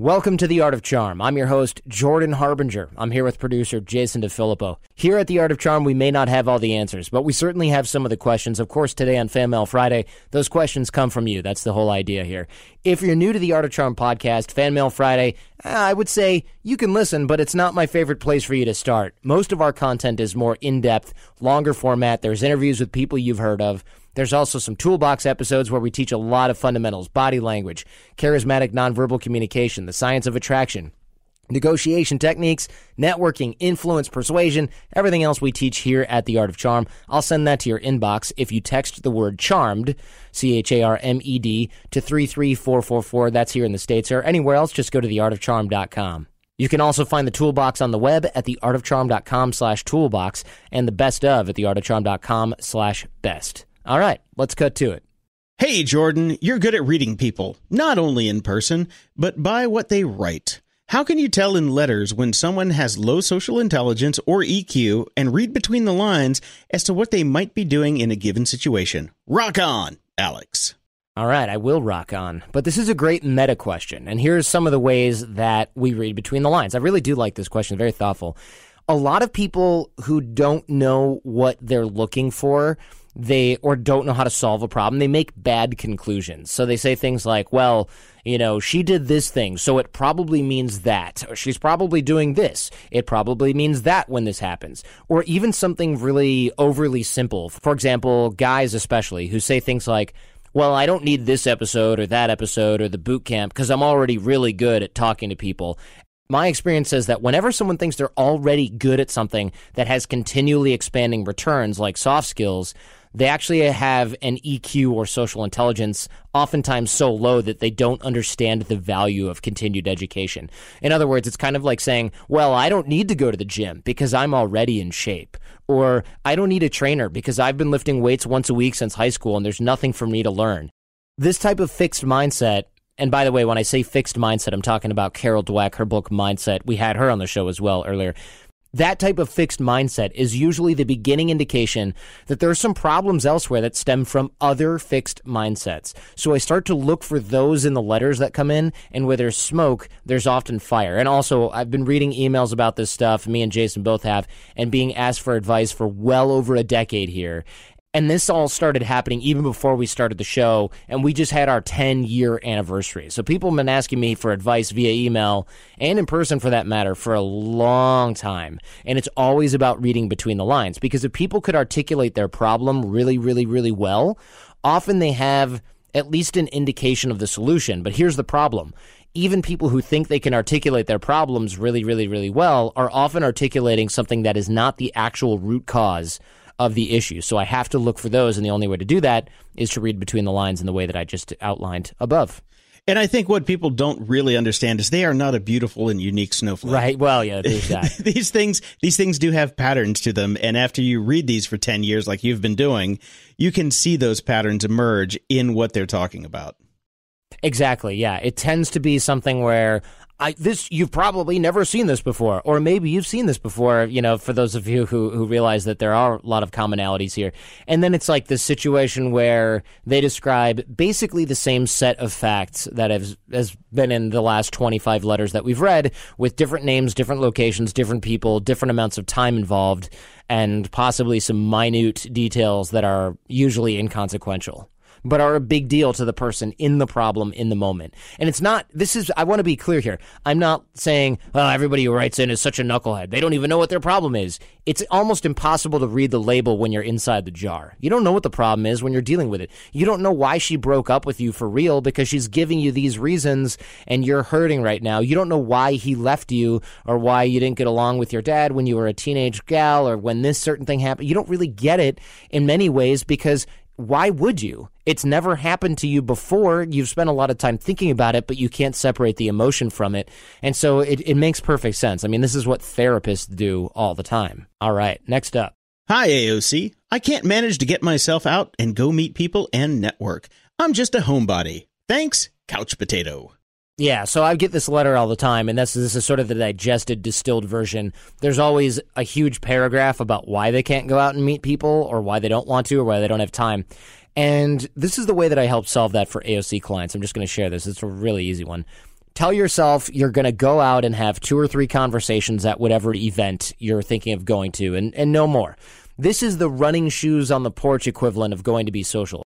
Welcome to The Art of Charm. I'm your host, Jordan Harbinger. I'm here with producer Jason DeFilippo. Here at The Art of Charm, we may not have all the answers, but we certainly have some of the questions. Of course, today on Fan Mail Friday, those questions come from you. That's the whole idea here. If you're new to The Art of Charm podcast, Fan Mail Friday, eh, I would say you can listen, but it's not my favorite place for you to start. Most of our content is more in depth, longer format. There's interviews with people you've heard of. There's also some toolbox episodes where we teach a lot of fundamentals body language, charismatic nonverbal communication, the science of attraction, negotiation techniques, networking, influence, persuasion, everything else we teach here at The Art of Charm. I'll send that to your inbox if you text the word charmed, C H A R M E D, to 33444. That's here in the States or anywhere else. Just go to theartofcharm.com. You can also find the toolbox on the web at theartofcharm.com slash toolbox and the best of at theartofcharm.com slash best. All right, let's cut to it. Hey, Jordan, you're good at reading people, not only in person, but by what they write. How can you tell in letters when someone has low social intelligence or EQ and read between the lines as to what they might be doing in a given situation? Rock on, Alex. All right, I will rock on. But this is a great meta question. And here's some of the ways that we read between the lines. I really do like this question, very thoughtful. A lot of people who don't know what they're looking for they or don't know how to solve a problem, they make bad conclusions. So they say things like, well, you know, she did this thing, so it probably means that. Or she's probably doing this. It probably means that when this happens. Or even something really overly simple. For example, guys especially who say things like, well, I don't need this episode or that episode or the boot camp because I'm already really good at talking to people. My experience says that whenever someone thinks they're already good at something that has continually expanding returns, like soft skills, they actually have an EQ or social intelligence oftentimes so low that they don't understand the value of continued education. In other words, it's kind of like saying, well, I don't need to go to the gym because I'm already in shape. Or I don't need a trainer because I've been lifting weights once a week since high school and there's nothing for me to learn. This type of fixed mindset and by the way, when I say fixed mindset, I'm talking about Carol Dweck, her book Mindset. We had her on the show as well earlier. That type of fixed mindset is usually the beginning indication that there are some problems elsewhere that stem from other fixed mindsets. So I start to look for those in the letters that come in, and where there's smoke, there's often fire. And also, I've been reading emails about this stuff, me and Jason both have, and being asked for advice for well over a decade here. And this all started happening even before we started the show, and we just had our 10 year anniversary. So people have been asking me for advice via email and in person for that matter for a long time. And it's always about reading between the lines because if people could articulate their problem really, really, really well, often they have at least an indication of the solution. But here's the problem even people who think they can articulate their problems really, really, really well are often articulating something that is not the actual root cause of the issue. So I have to look for those, and the only way to do that is to read between the lines in the way that I just outlined above. And I think what people don't really understand is they are not a beautiful and unique snowflake. Right. Well, yeah, these things, these things do have patterns to them. And after you read these for 10 years, like you've been doing, you can see those patterns emerge in what they're talking about. Exactly. Yeah. It tends to be something where I, this you've probably never seen this before, or maybe you've seen this before. You know, for those of you who who realize that there are a lot of commonalities here, and then it's like this situation where they describe basically the same set of facts that has has been in the last twenty five letters that we've read, with different names, different locations, different people, different amounts of time involved, and possibly some minute details that are usually inconsequential but are a big deal to the person in the problem in the moment. And it's not, this is, I want to be clear here. I'm not saying, oh, everybody who writes in is such a knucklehead. They don't even know what their problem is. It's almost impossible to read the label when you're inside the jar. You don't know what the problem is when you're dealing with it. You don't know why she broke up with you for real because she's giving you these reasons and you're hurting right now. You don't know why he left you or why you didn't get along with your dad when you were a teenage gal or when this certain thing happened. You don't really get it in many ways because why would you? It's never happened to you before. You've spent a lot of time thinking about it, but you can't separate the emotion from it. And so it, it makes perfect sense. I mean, this is what therapists do all the time. All right, next up. Hi, AOC. I can't manage to get myself out and go meet people and network. I'm just a homebody. Thanks, Couch Potato. Yeah, so I get this letter all the time, and this, is sort of the digested, distilled version. There's always a huge paragraph about why they can't go out and meet people, or why they don't want to, or why they don't have time. And this is the way that I help solve that for AOC clients. I'm just going to share this. It's a really easy one. tell yourself you're going to go out and have two or three conversations at whatever event you're thinking of going to and, and no more. This is the running shoes on the porch equivalent of going to be social.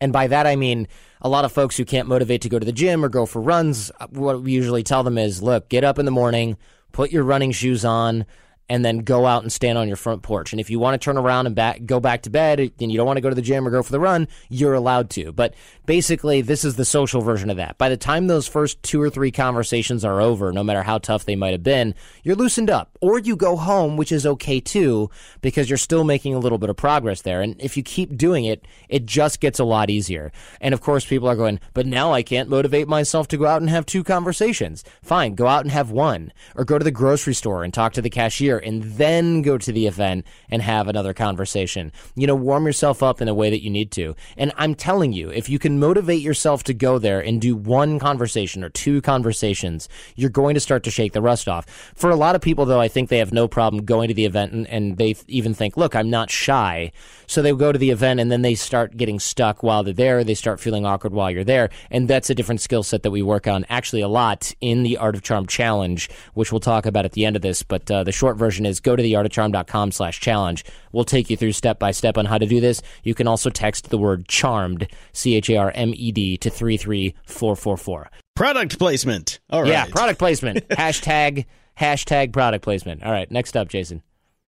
And by that, I mean a lot of folks who can't motivate to go to the gym or go for runs. Uh, what we usually tell them is look, get up in the morning, put your running shoes on, and then go out and stand on your front porch. And if you want to turn around and back, go back to bed and you don't want to go to the gym or go for the run, you're allowed to. But basically, this is the social version of that. By the time those first two or three conversations are over, no matter how tough they might have been, you're loosened up. Or you go home, which is okay too, because you're still making a little bit of progress there. And if you keep doing it, it just gets a lot easier. And of course, people are going, but now I can't motivate myself to go out and have two conversations. Fine, go out and have one. Or go to the grocery store and talk to the cashier and then go to the event and have another conversation. You know, warm yourself up in a way that you need to. And I'm telling you, if you can motivate yourself to go there and do one conversation or two conversations, you're going to start to shake the rust off. For a lot of people, though, I think they have no problem going to the event and, and they even think, look, I'm not shy. So they go to the event and then they start getting stuck while they're there. They start feeling awkward while you're there. And that's a different skill set that we work on actually a lot in the Art of Charm Challenge, which we'll talk about at the end of this. But uh, the short version is go to theartofcharm.com slash challenge. We'll take you through step by step on how to do this. You can also text the word charmed, C H A R M E D, to 33444. Product placement. All right. Yeah, product placement. hashtag, hashtag product placement. All right, next up, Jason.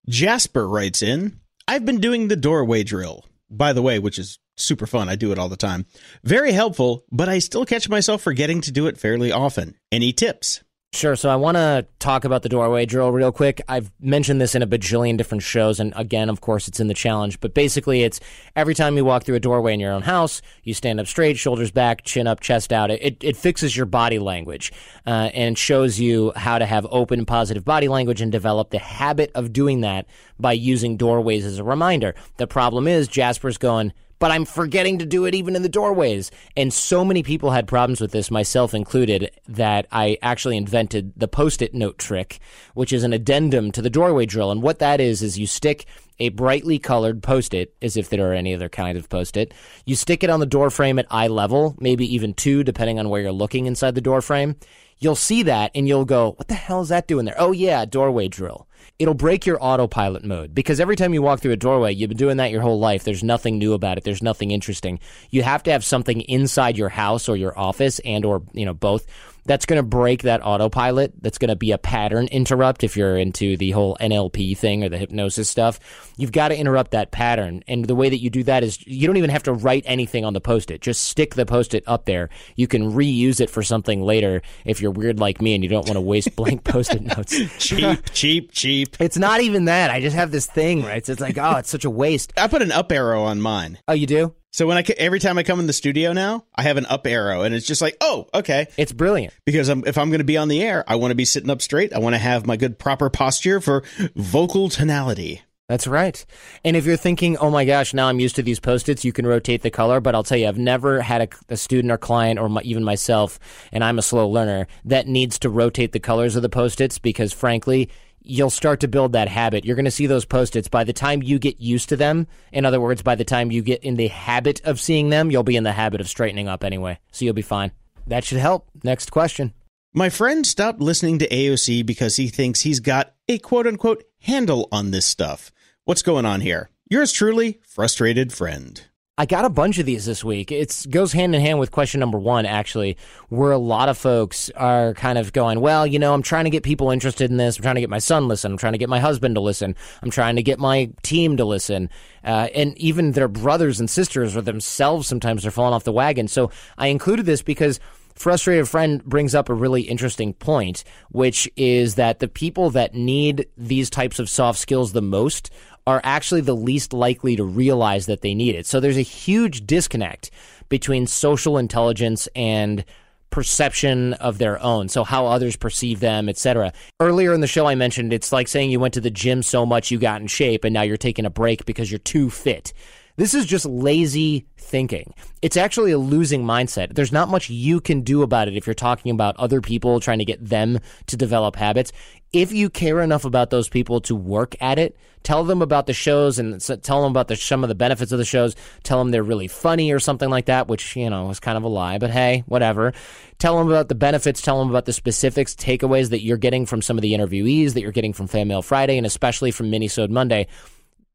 Jasper writes in I've been doing the doorway drill, by the way, which is super fun. I do it all the time. Very helpful, but I still catch myself forgetting to do it fairly often. Any tips? Sure. So I want to talk about the doorway drill real quick. I've mentioned this in a bajillion different shows. And again, of course, it's in the challenge. But basically, it's every time you walk through a doorway in your own house, you stand up straight, shoulders back, chin up, chest out. It, it fixes your body language uh, and shows you how to have open, positive body language and develop the habit of doing that by using doorways as a reminder. The problem is, Jasper's going, but I'm forgetting to do it even in the doorways. And so many people had problems with this, myself included, that I actually invented the post it note trick, which is an addendum to the doorway drill. And what that is, is you stick a brightly colored post it, as if there are any other kind of post it. You stick it on the door frame at eye level, maybe even two, depending on where you're looking inside the door frame. You'll see that and you'll go, what the hell is that doing there? Oh, yeah, doorway drill it'll break your autopilot mode because every time you walk through a doorway, you've been doing that your whole life. There's nothing new about it. There's nothing interesting. You have to have something inside your house or your office and or, you know, both that's going to break that autopilot. That's going to be a pattern interrupt if you're into the whole NLP thing or the hypnosis stuff. You've got to interrupt that pattern. And the way that you do that is you don't even have to write anything on the post it. Just stick the post it up there. You can reuse it for something later if you're weird like me and you don't want to waste blank post it notes. cheap, cheap, cheap. It's not even that. I just have this thing, right? So it's like, oh, it's such a waste. I put an up arrow on mine. Oh, you do? So when I every time I come in the studio now, I have an up arrow, and it's just like, oh, okay, it's brilliant. Because I'm, if I'm going to be on the air, I want to be sitting up straight. I want to have my good proper posture for vocal tonality. That's right. And if you're thinking, oh my gosh, now I'm used to these post its, you can rotate the color. But I'll tell you, I've never had a, a student or client or my, even myself, and I'm a slow learner, that needs to rotate the colors of the post its because frankly, you'll start to build that habit. You're going to see those post-its by the time you get used to them. In other words, by the time you get in the habit of seeing them, you'll be in the habit of straightening up anyway. So you'll be fine. That should help. Next question. My friend stopped listening to AOC because he thinks he's got a quote unquote handle on this stuff. What's going on here? Yours truly, frustrated friend. I got a bunch of these this week. It goes hand in hand with question number one, actually, where a lot of folks are kind of going, well, you know, I'm trying to get people interested in this. I'm trying to get my son to listen. I'm trying to get my husband to listen. I'm trying to get my team to listen. Uh, and even their brothers and sisters or themselves sometimes are falling off the wagon. So I included this because Frustrated Friend brings up a really interesting point, which is that the people that need these types of soft skills the most are actually the least likely to realize that they need it. So there's a huge disconnect between social intelligence and perception of their own. So how others perceive them etc earlier in the show i mentioned it's like saying you went to the gym so much you got in shape and now you're taking a break because you're too fit This is just lazy thinking. It's actually a losing mindset. There's not much you can do about it if you're talking about other people trying to get them to develop habits. If you care enough about those people to work at it, tell them about the shows and tell them about the, some of the benefits of the shows. Tell them they're really funny or something like that, which, you know, is kind of a lie, but hey, whatever. Tell them about the benefits. Tell them about the specifics, takeaways that you're getting from some of the interviewees that you're getting from Fan Mail Friday and especially from Minisode Monday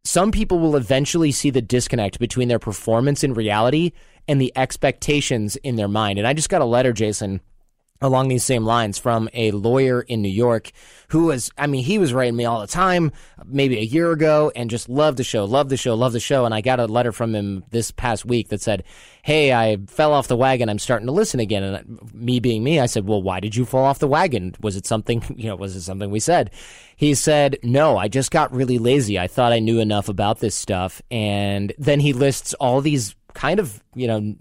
some people will eventually see the disconnect between their performance in reality and the expectations in their mind. And I just got a letter, Jason, along these same lines from a lawyer in New York who was, I mean, he was writing me all the time, maybe a year ago, and just loved the show, loved the show, loved the show. And I got a letter from him this past week that said, Hey, I fell off the wagon. I'm starting to listen again. And me being me, I said, Well, why did you fall off the wagon? Was it something, you know, was it something we said? He said, No, I just got really lazy. I thought I knew enough about this stuff. And then he lists all these kind of you know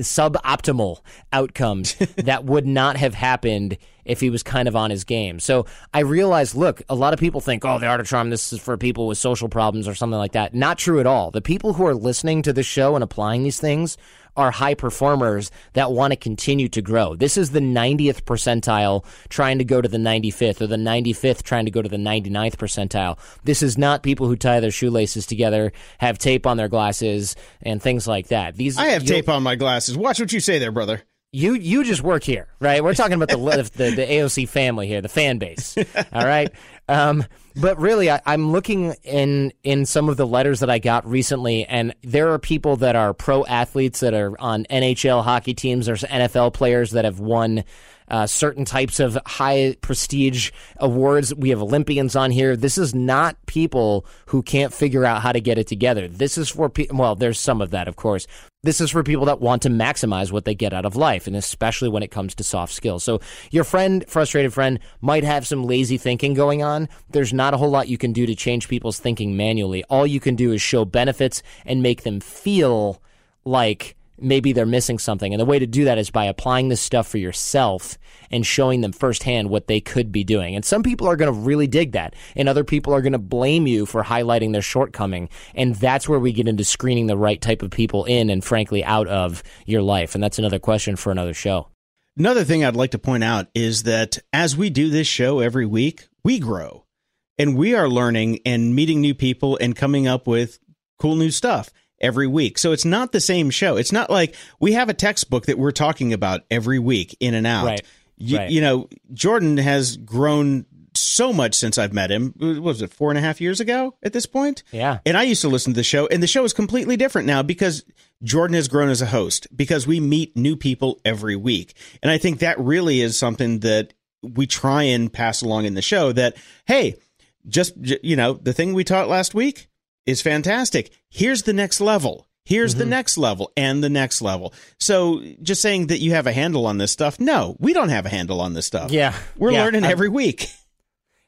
suboptimal outcomes that would not have happened if he was kind of on his game. So I realized, look, a lot of people think, oh, the art of charm, this is for people with social problems or something like that. Not true at all. The people who are listening to the show and applying these things are high performers that want to continue to grow. This is the 90th percentile trying to go to the 95th or the 95th trying to go to the 99th percentile. This is not people who tie their shoelaces together, have tape on their glasses and things like that. These I have tape on my glasses. Watch what you say there, brother. You you just work here, right? We're talking about the the, the AOC family here, the fan base. All right. Um, but really, I, am looking in in some of the letters that I got recently, and there are people that are pro athletes that are on NHL hockey teams. There's NFL players that have won uh, certain types of high prestige awards. We have Olympians on here. This is not people who can't figure out how to get it together. This is for people. Well, there's some of that, of course. This is for people that want to maximize what they get out of life, and especially when it comes to soft skills. So, your friend, frustrated friend, might have some lazy thinking going on. There's not a whole lot you can do to change people's thinking manually. All you can do is show benefits and make them feel like maybe they're missing something. And the way to do that is by applying this stuff for yourself and showing them firsthand what they could be doing. And some people are going to really dig that, and other people are going to blame you for highlighting their shortcoming. And that's where we get into screening the right type of people in and, frankly, out of your life. And that's another question for another show. Another thing I'd like to point out is that as we do this show every week, we grow and we are learning and meeting new people and coming up with cool new stuff every week. So it's not the same show. It's not like we have a textbook that we're talking about every week in and out. Right. You, right. you know, Jordan has grown so much since I've met him. What was it four and a half years ago at this point? Yeah. And I used to listen to the show, and the show is completely different now because Jordan has grown as a host because we meet new people every week, and I think that really is something that we try and pass along in the show. That hey, just you know, the thing we taught last week is fantastic. Here's the next level. Here's mm-hmm. the next level and the next level. So just saying that you have a handle on this stuff, no, we don't have a handle on this stuff. Yeah. We're yeah. learning every week.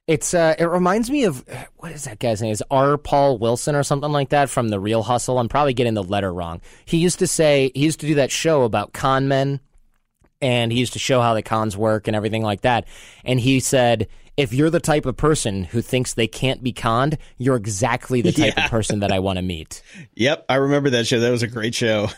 It's uh it reminds me of what is that guy's name? Is R. Paul Wilson or something like that from the Real Hustle? I'm probably getting the letter wrong. He used to say he used to do that show about con men and he used to show how the cons work and everything like that. And he said if you're the type of person who thinks they can't be conned, you're exactly the type yeah. of person that I want to meet. Yep, I remember that show. That was a great show.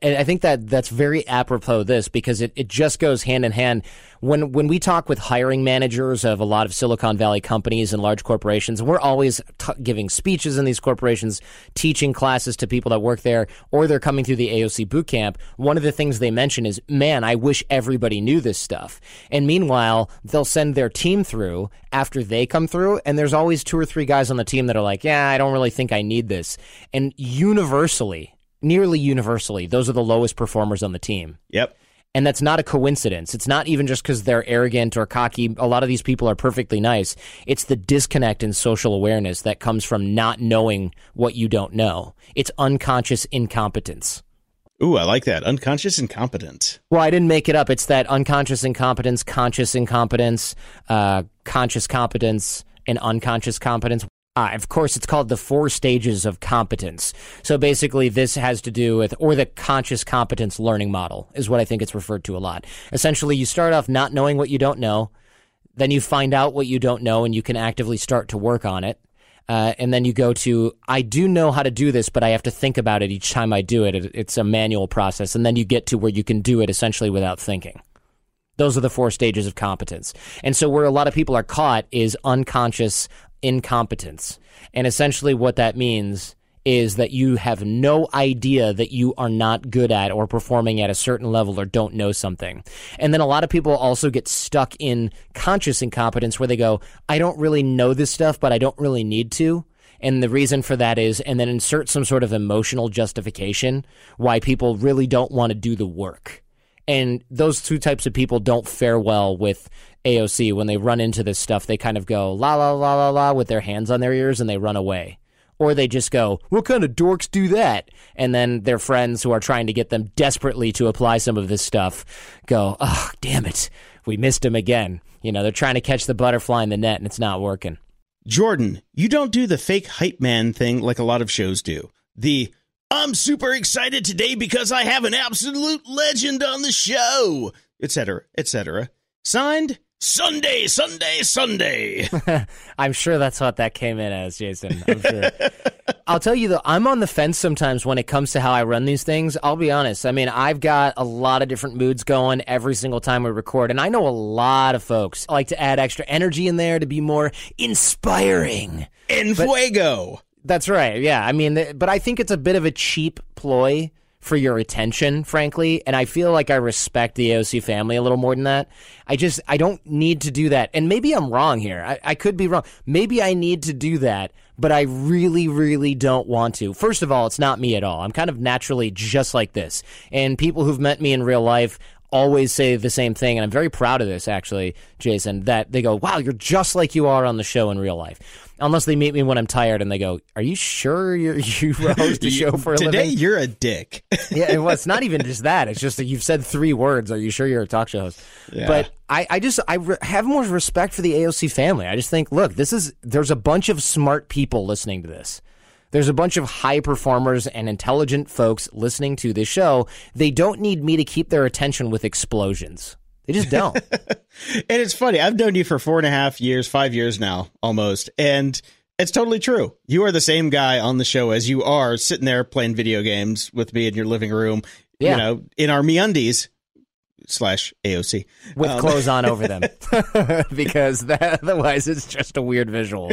And I think that that's very apropos this because it, it just goes hand in hand. When when we talk with hiring managers of a lot of Silicon Valley companies and large corporations, and we're always t- giving speeches in these corporations, teaching classes to people that work there, or they're coming through the AOC boot camp. One of the things they mention is, "Man, I wish everybody knew this stuff." And meanwhile, they'll send their team through after they come through, and there's always two or three guys on the team that are like, "Yeah, I don't really think I need this," and universally nearly universally, those are the lowest performers on the team. Yep. And that's not a coincidence. It's not even just because they're arrogant or cocky. A lot of these people are perfectly nice. It's the disconnect in social awareness that comes from not knowing what you don't know. It's unconscious incompetence. Ooh, I like that. Unconscious incompetence. Well, I didn't make it up. It's that unconscious incompetence, conscious incompetence, uh, conscious competence, and unconscious competence. Uh, of course, it's called the four stages of competence. So basically, this has to do with, or the conscious competence learning model is what I think it's referred to a lot. Essentially, you start off not knowing what you don't know, then you find out what you don't know, and you can actively start to work on it. Uh, and then you go to, I do know how to do this, but I have to think about it each time I do it. it. It's a manual process. And then you get to where you can do it essentially without thinking. Those are the four stages of competence. And so, where a lot of people are caught is unconscious incompetence. And essentially, what that means is that you have no idea that you are not good at or performing at a certain level or don't know something. And then a lot of people also get stuck in conscious incompetence where they go, I don't really know this stuff, but I don't really need to. And the reason for that is, and then insert some sort of emotional justification why people really don't want to do the work. And those two types of people don't fare well with AOC. When they run into this stuff, they kind of go la la la la la with their hands on their ears and they run away or they just go, What kind of dorks do that? And then their friends who are trying to get them desperately to apply some of this stuff go, Oh, damn it. We missed him again. You know, they're trying to catch the butterfly in the net and it's not working. Jordan, you don't do the fake hype man thing like a lot of shows do. The I'm super excited today because I have an absolute legend on the show, etc., etc. Signed, Sunday, Sunday, Sunday. I'm sure that's what that came in as, Jason. I'm sure. I'll tell you though, I'm on the fence sometimes when it comes to how I run these things. I'll be honest. I mean, I've got a lot of different moods going every single time we record, and I know a lot of folks like to add extra energy in there to be more inspiring. En fuego. But, that's right. Yeah. I mean, but I think it's a bit of a cheap ploy for your attention, frankly. And I feel like I respect the AOC family a little more than that. I just, I don't need to do that. And maybe I'm wrong here. I, I could be wrong. Maybe I need to do that, but I really, really don't want to. First of all, it's not me at all. I'm kind of naturally just like this. And people who've met me in real life always say the same thing, and I'm very proud of this actually, Jason. That they go, "Wow, you're just like you are on the show in real life." Unless they meet me when I'm tired and they go, "Are you sure you're, you host the show for a today? living?" You're a dick. yeah, well, it's not even just that. It's just that you've said three words. Are you sure you're a talk show host? Yeah. But I, I just I re- have more respect for the AOC family. I just think, look, this is there's a bunch of smart people listening to this. There's a bunch of high performers and intelligent folks listening to this show. They don't need me to keep their attention with explosions. They just don't. and it's funny. I've known you for four and a half years, five years now, almost. And it's totally true. You are the same guy on the show as you are sitting there playing video games with me in your living room, yeah. you know, in our MeUndies slash AOC with um, clothes on over them, because that, otherwise it's just a weird visual.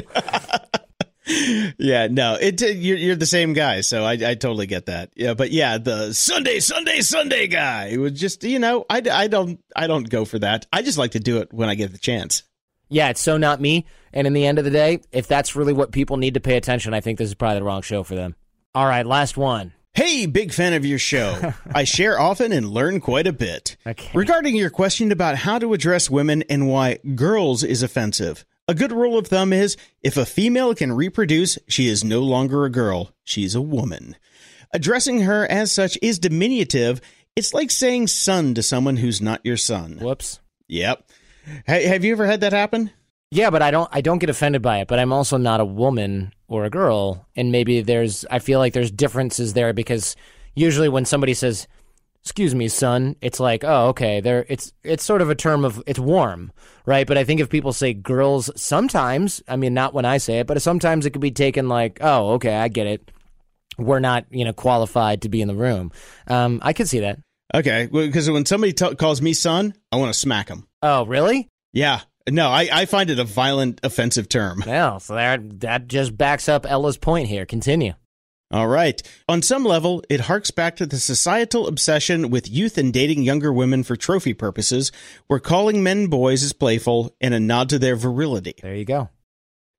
Yeah, no, it uh, you're, you're the same guy, so I, I totally get that. Yeah, but yeah, the Sunday, Sunday, Sunday guy was just you know I, I don't I don't go for that. I just like to do it when I get the chance. Yeah, it's so not me. And in the end of the day, if that's really what people need to pay attention, I think this is probably the wrong show for them. All right, last one. Hey, big fan of your show. I share often and learn quite a bit. Okay. Regarding your question about how to address women and why girls is offensive, a good rule of thumb is if a female can reproduce, she is no longer a girl, she's a woman. Addressing her as such is diminutive. It's like saying son to someone who's not your son. Whoops. Yep. Hey, have you ever had that happen? Yeah, but I don't I don't get offended by it, but I'm also not a woman or a girl, and maybe there's I feel like there's differences there because usually when somebody says excuse me, son, it's like, oh, okay, there it's it's sort of a term of it's warm, right? But I think if people say girls sometimes, I mean not when I say it, but sometimes it could be taken like, oh, okay, I get it. We're not, you know, qualified to be in the room. Um, I could see that. Okay, because when somebody t- calls me son, I want to smack them. Oh, really? Yeah. No, I, I find it a violent, offensive term. Well, so that that just backs up Ella's point here. Continue. All right. On some level, it harks back to the societal obsession with youth and dating younger women for trophy purposes, where calling men boys is playful and a nod to their virility. There you go.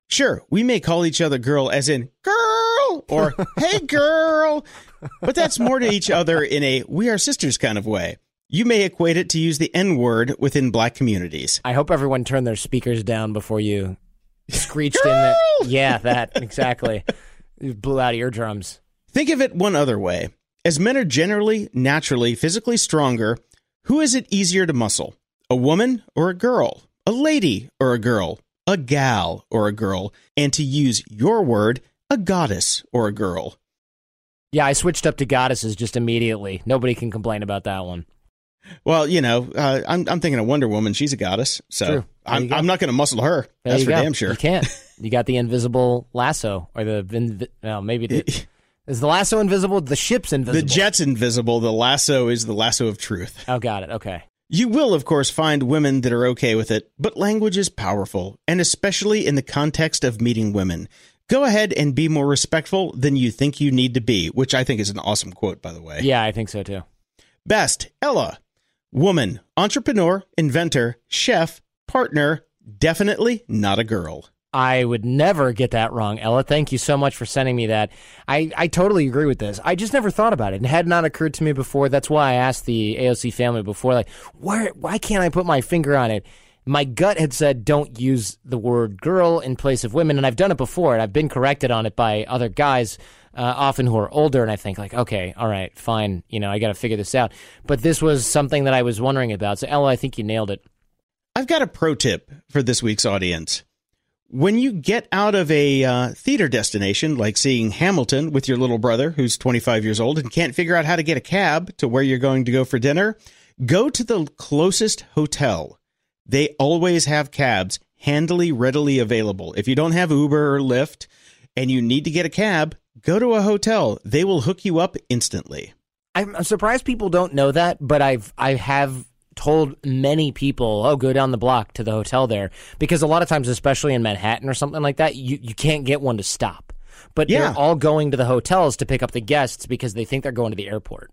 Sure, we may call each other girl as in girl or hey girl, but that's more to each other in a we are sisters kind of way. You may equate it to use the N word within black communities. I hope everyone turned their speakers down before you screeched in the. Yeah, that, exactly. You blew out eardrums. Think of it one other way. As men are generally, naturally, physically stronger, who is it easier to muscle? A woman or a girl? A lady or a girl? A gal or a girl? And to use your word, a goddess or a girl? Yeah, I switched up to goddesses just immediately. Nobody can complain about that one. Well, you know, uh, I'm I'm thinking of Wonder Woman. She's a goddess, so I'm I'm not going to muscle her. There That's for go. damn sure. You can't. You got the invisible lasso, or the invi- well, maybe the, is the lasso invisible? The ship's invisible. The jet's invisible. The lasso is the lasso of truth. Oh, got it. Okay. You will, of course, find women that are okay with it, but language is powerful, and especially in the context of meeting women. Go ahead and be more respectful than you think you need to be, which I think is an awesome quote, by the way. Yeah, I think so too. Best, Ella. Woman, entrepreneur, inventor, chef, partner, definitely not a girl. I would never get that wrong, Ella. Thank you so much for sending me that. I, I totally agree with this. I just never thought about it. It had not occurred to me before. That's why I asked the AOC family before, like, where, why can't I put my finger on it? My gut had said don't use the word girl in place of women, and I've done it before, and I've been corrected on it by other guys, uh, often who are older, and I think like, okay, all right, fine, you know, I got to figure this out. But this was something that I was wondering about. So, Ella, I think you nailed it. I've got a pro tip for this week's audience. When you get out of a uh, theater destination, like seeing Hamilton with your little brother who's 25 years old and can't figure out how to get a cab to where you're going to go for dinner, go to the closest hotel. They always have cabs handily, readily available. If you don't have Uber or Lyft and you need to get a cab, go to a hotel. They will hook you up instantly. I'm, surprised people don't know that, but I've I have told many people, "Oh, go down the block to the hotel there," because a lot of times, especially in Manhattan or something like that, you you can't get one to stop. But Yeah. they're all going to the hotels to pick up the guests because they think they're going to the airport.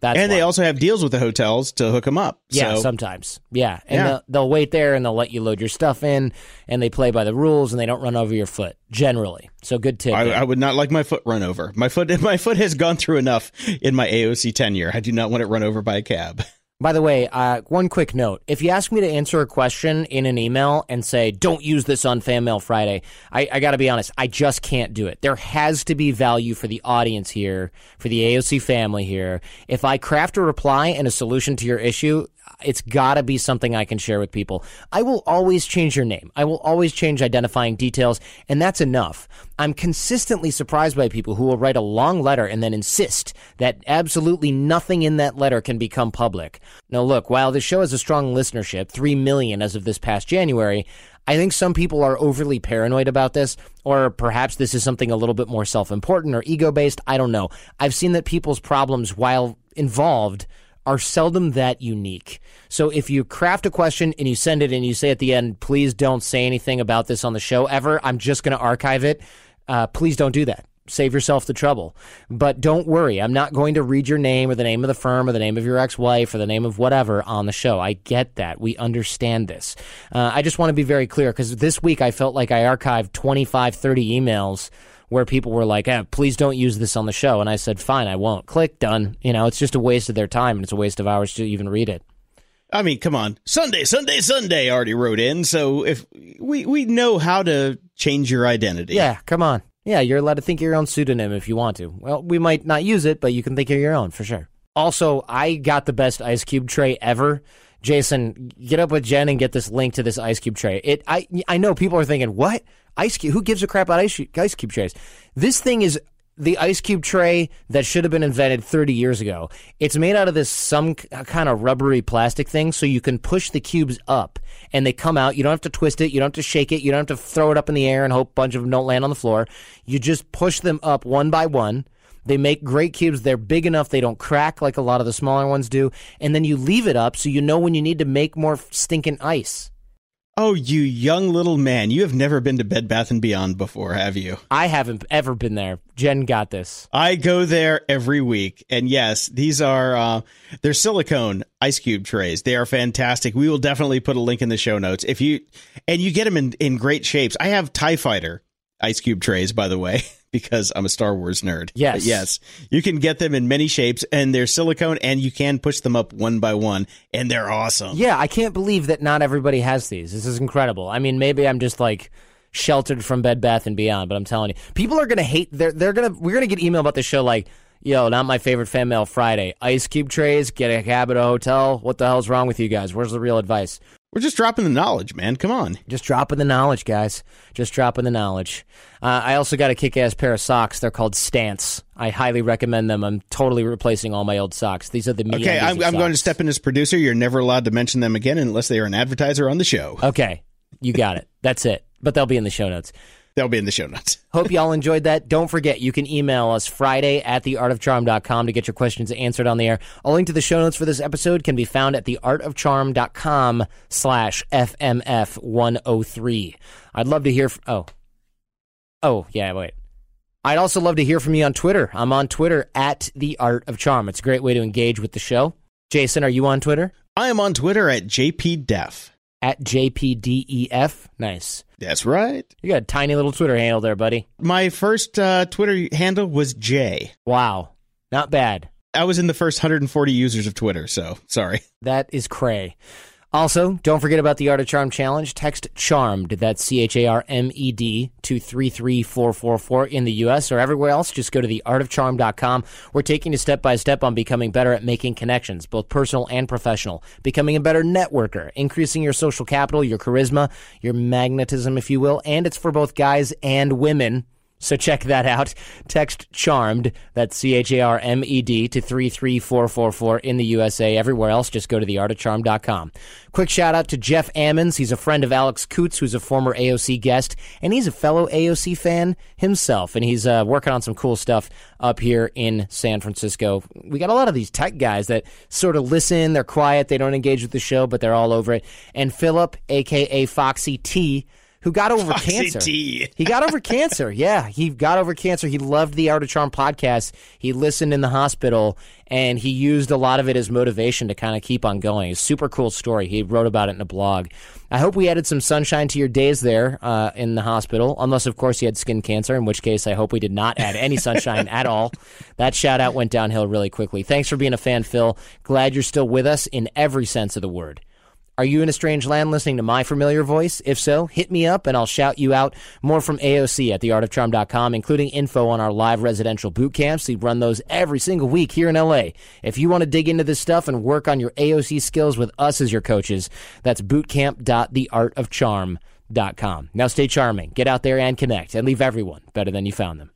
That's and they also have deals with the hotels to hook them up. Yeah, so, sometimes. Yeah. And Yeah. They'll, they'll wait there and they'll let you load your stuff in and they play by the rules and they don't run over your foot, generally. So good tip. I. I would not like my foot run over. My foot, my foot has gone through enough in my AOC tenure. I do not want it run over by a cab. By the way, uh, one quick note. If you ask me to answer a question in an email and say, don't use this on Fan Mail Friday, I, I got to be honest, I just can't do it. There has to be value for the audience here, for the AOC family here. If I craft a reply and a solution to your issue, it's got to be something I can share with people. I will always change your name. I will always change identifying details, and that's enough. I'm consistently surprised by people who will write a long letter and then insist that absolutely nothing in that letter can become public. Now, look, while the show has a strong listenership, 3 million as of this past January, I think some people are overly paranoid about this, or perhaps this is something a little bit more self important or ego based. I don't know. I've seen that people's problems, while involved, are seldom that unique. So if you craft a question and you send it and you say at the end, please don't say anything about this on the show ever, I'm just going to archive it. Uh, please don't do that. Save yourself the trouble. But don't worry, I'm not going to read your name or the name of the firm or the name of your ex wife or the name of whatever on the show. I get that. We understand this. Uh, I just want to be very clear because this week I felt like I archived 25, 30 emails where people were like, eh, please don't use this on the show. And I said, fine, I won't. Click, done. You know, it's just a waste of their time and it's a waste of hours to even read it. I mean, come on. Sunday, Sunday, Sunday already wrote in. So if we, we know how to change your identity. Yeah, come on. Yeah, you're allowed to think of your own pseudonym if you want to. Well, we might not use it, but you can think of your own for sure. Also, I got the best ice cube tray ever. Jason, get up with Jen and get this link to this ice cube tray. It, I, I know people are thinking, what ice cube? Who gives a crap about ice, ice cube trays? This thing is the ice cube tray that should have been invented 30 years ago. It's made out of this some uh, kind of rubbery plastic thing so you can push the cubes up and they come out. You don't have to twist it, you don't have to shake it, you don't have to throw it up in the air and hope a bunch of them don't land on the floor. You just push them up one by one. They make great cubes. They're big enough they don't crack like a lot of the smaller ones do. And then you leave it up so you know when you need to make more stinking ice. Oh, you young little man. You have never been to Bed Bath and Beyond before, have you? I haven't ever been there. Jen got this. I go there every week. And yes, these are uh they're silicone ice cube trays. They are fantastic. We will definitely put a link in the show notes. If you and you get them in in great shapes. I have TIE Fighter ice cube trays by the way because I'm a Star Wars nerd. Yes. But yes. You can get them in many shapes and they're silicone and you can push them up one by one and they're awesome. Yeah, I can't believe that not everybody has these. This is incredible. I mean, maybe I'm just like sheltered from Bed Bath and Beyond, but I'm telling you, people are gonna hate. They're they're gonna we're gonna get email about this show like, yo, not my favorite fan mail Friday. Ice cube trays, get a cab at a hotel. What the hell's wrong with you guys? Where's the real advice? We're just dropping the knowledge, man. Come on. Just dropping the knowledge, guys. Just dropping the knowledge. Uh, I also got a kick-ass pair of socks. They're called Stance. I highly recommend them. I'm totally replacing all my old socks. These are the me Okay, I'm, I'm going to step in as producer. You're never allowed to mention them again unless they are an advertiser on the show. Okay, you got it. That's it. But they'll be in the show notes. That'll be in the show notes. Hope y'all enjoyed that. Don't forget, you can email us Friday at theartofcharm.com to get your questions answered on the air. A link to the show notes for this episode can be found at theartofcharm.com slash FMF103. I'd love to hear. F- oh. Oh, yeah, wait. I'd also love to hear from you on Twitter. I'm on Twitter at The Art of Charm. It's a great way to engage with the show. Jason, are you on Twitter? I am on Twitter at JPDef. At JPDEF. Nice. That's right. You got a tiny little Twitter handle there, buddy. My first uh, Twitter handle was J. Wow. Not bad. I was in the first 140 users of Twitter, so sorry. That is cray. Also, don't forget about the Art of Charm Challenge. Text CHARMED, that's C H A R M E D, to 33444 in the U.S. or everywhere else. Just go to theartofcharm.com. We're taking you step by step on becoming better at making connections, both personal and professional, becoming a better networker, increasing your social capital, your charisma, your magnetism, if you will. And it's for both guys and women. So check that out. Text CHARMED, that's C H A R M E D, to 33444 in the USA. Everywhere else, just go to theartofcharm.com. Quick shout out to Jeff Ammons. He's a friend of Alex Kouts, who's a former AOC guest, and he's a fellow AOC fan himself. And he's uh, working on some cool stuff up here in San Francisco. We got a lot of these tech guys that sort of listen, they're quiet, they don't engage with the show, but they're all over it. And Philip, aka Foxy T, who got over Foxy cancer. He got over cancer. Yeah, he got over cancer. He loved the Art of Charm podcast. He listened in the hospital and he used a lot of it as motivation to kind of keep on going. It's super cool story. He wrote about it in a blog. I hope we added some sunshine to your days there uh, in the hospital, unless, of course, you had skin cancer, in which case I hope we did not add any sunshine at all. That shout out went downhill really quickly. Thanks for being a fan, Phil. Glad you're still with us in every sense of the word. Are you in a strange land listening to my familiar voice? If so, hit me up and I'll shout you out. More from AOC at theartofcharm.com, including info on our live residential boot camps. We run those every single week here in LA. If you want to dig into this stuff and work on your AOC skills with us as your coaches, that's bootcamp.theartofcharm.com. Now stay charming, get out there and connect, and leave everyone better than you found them.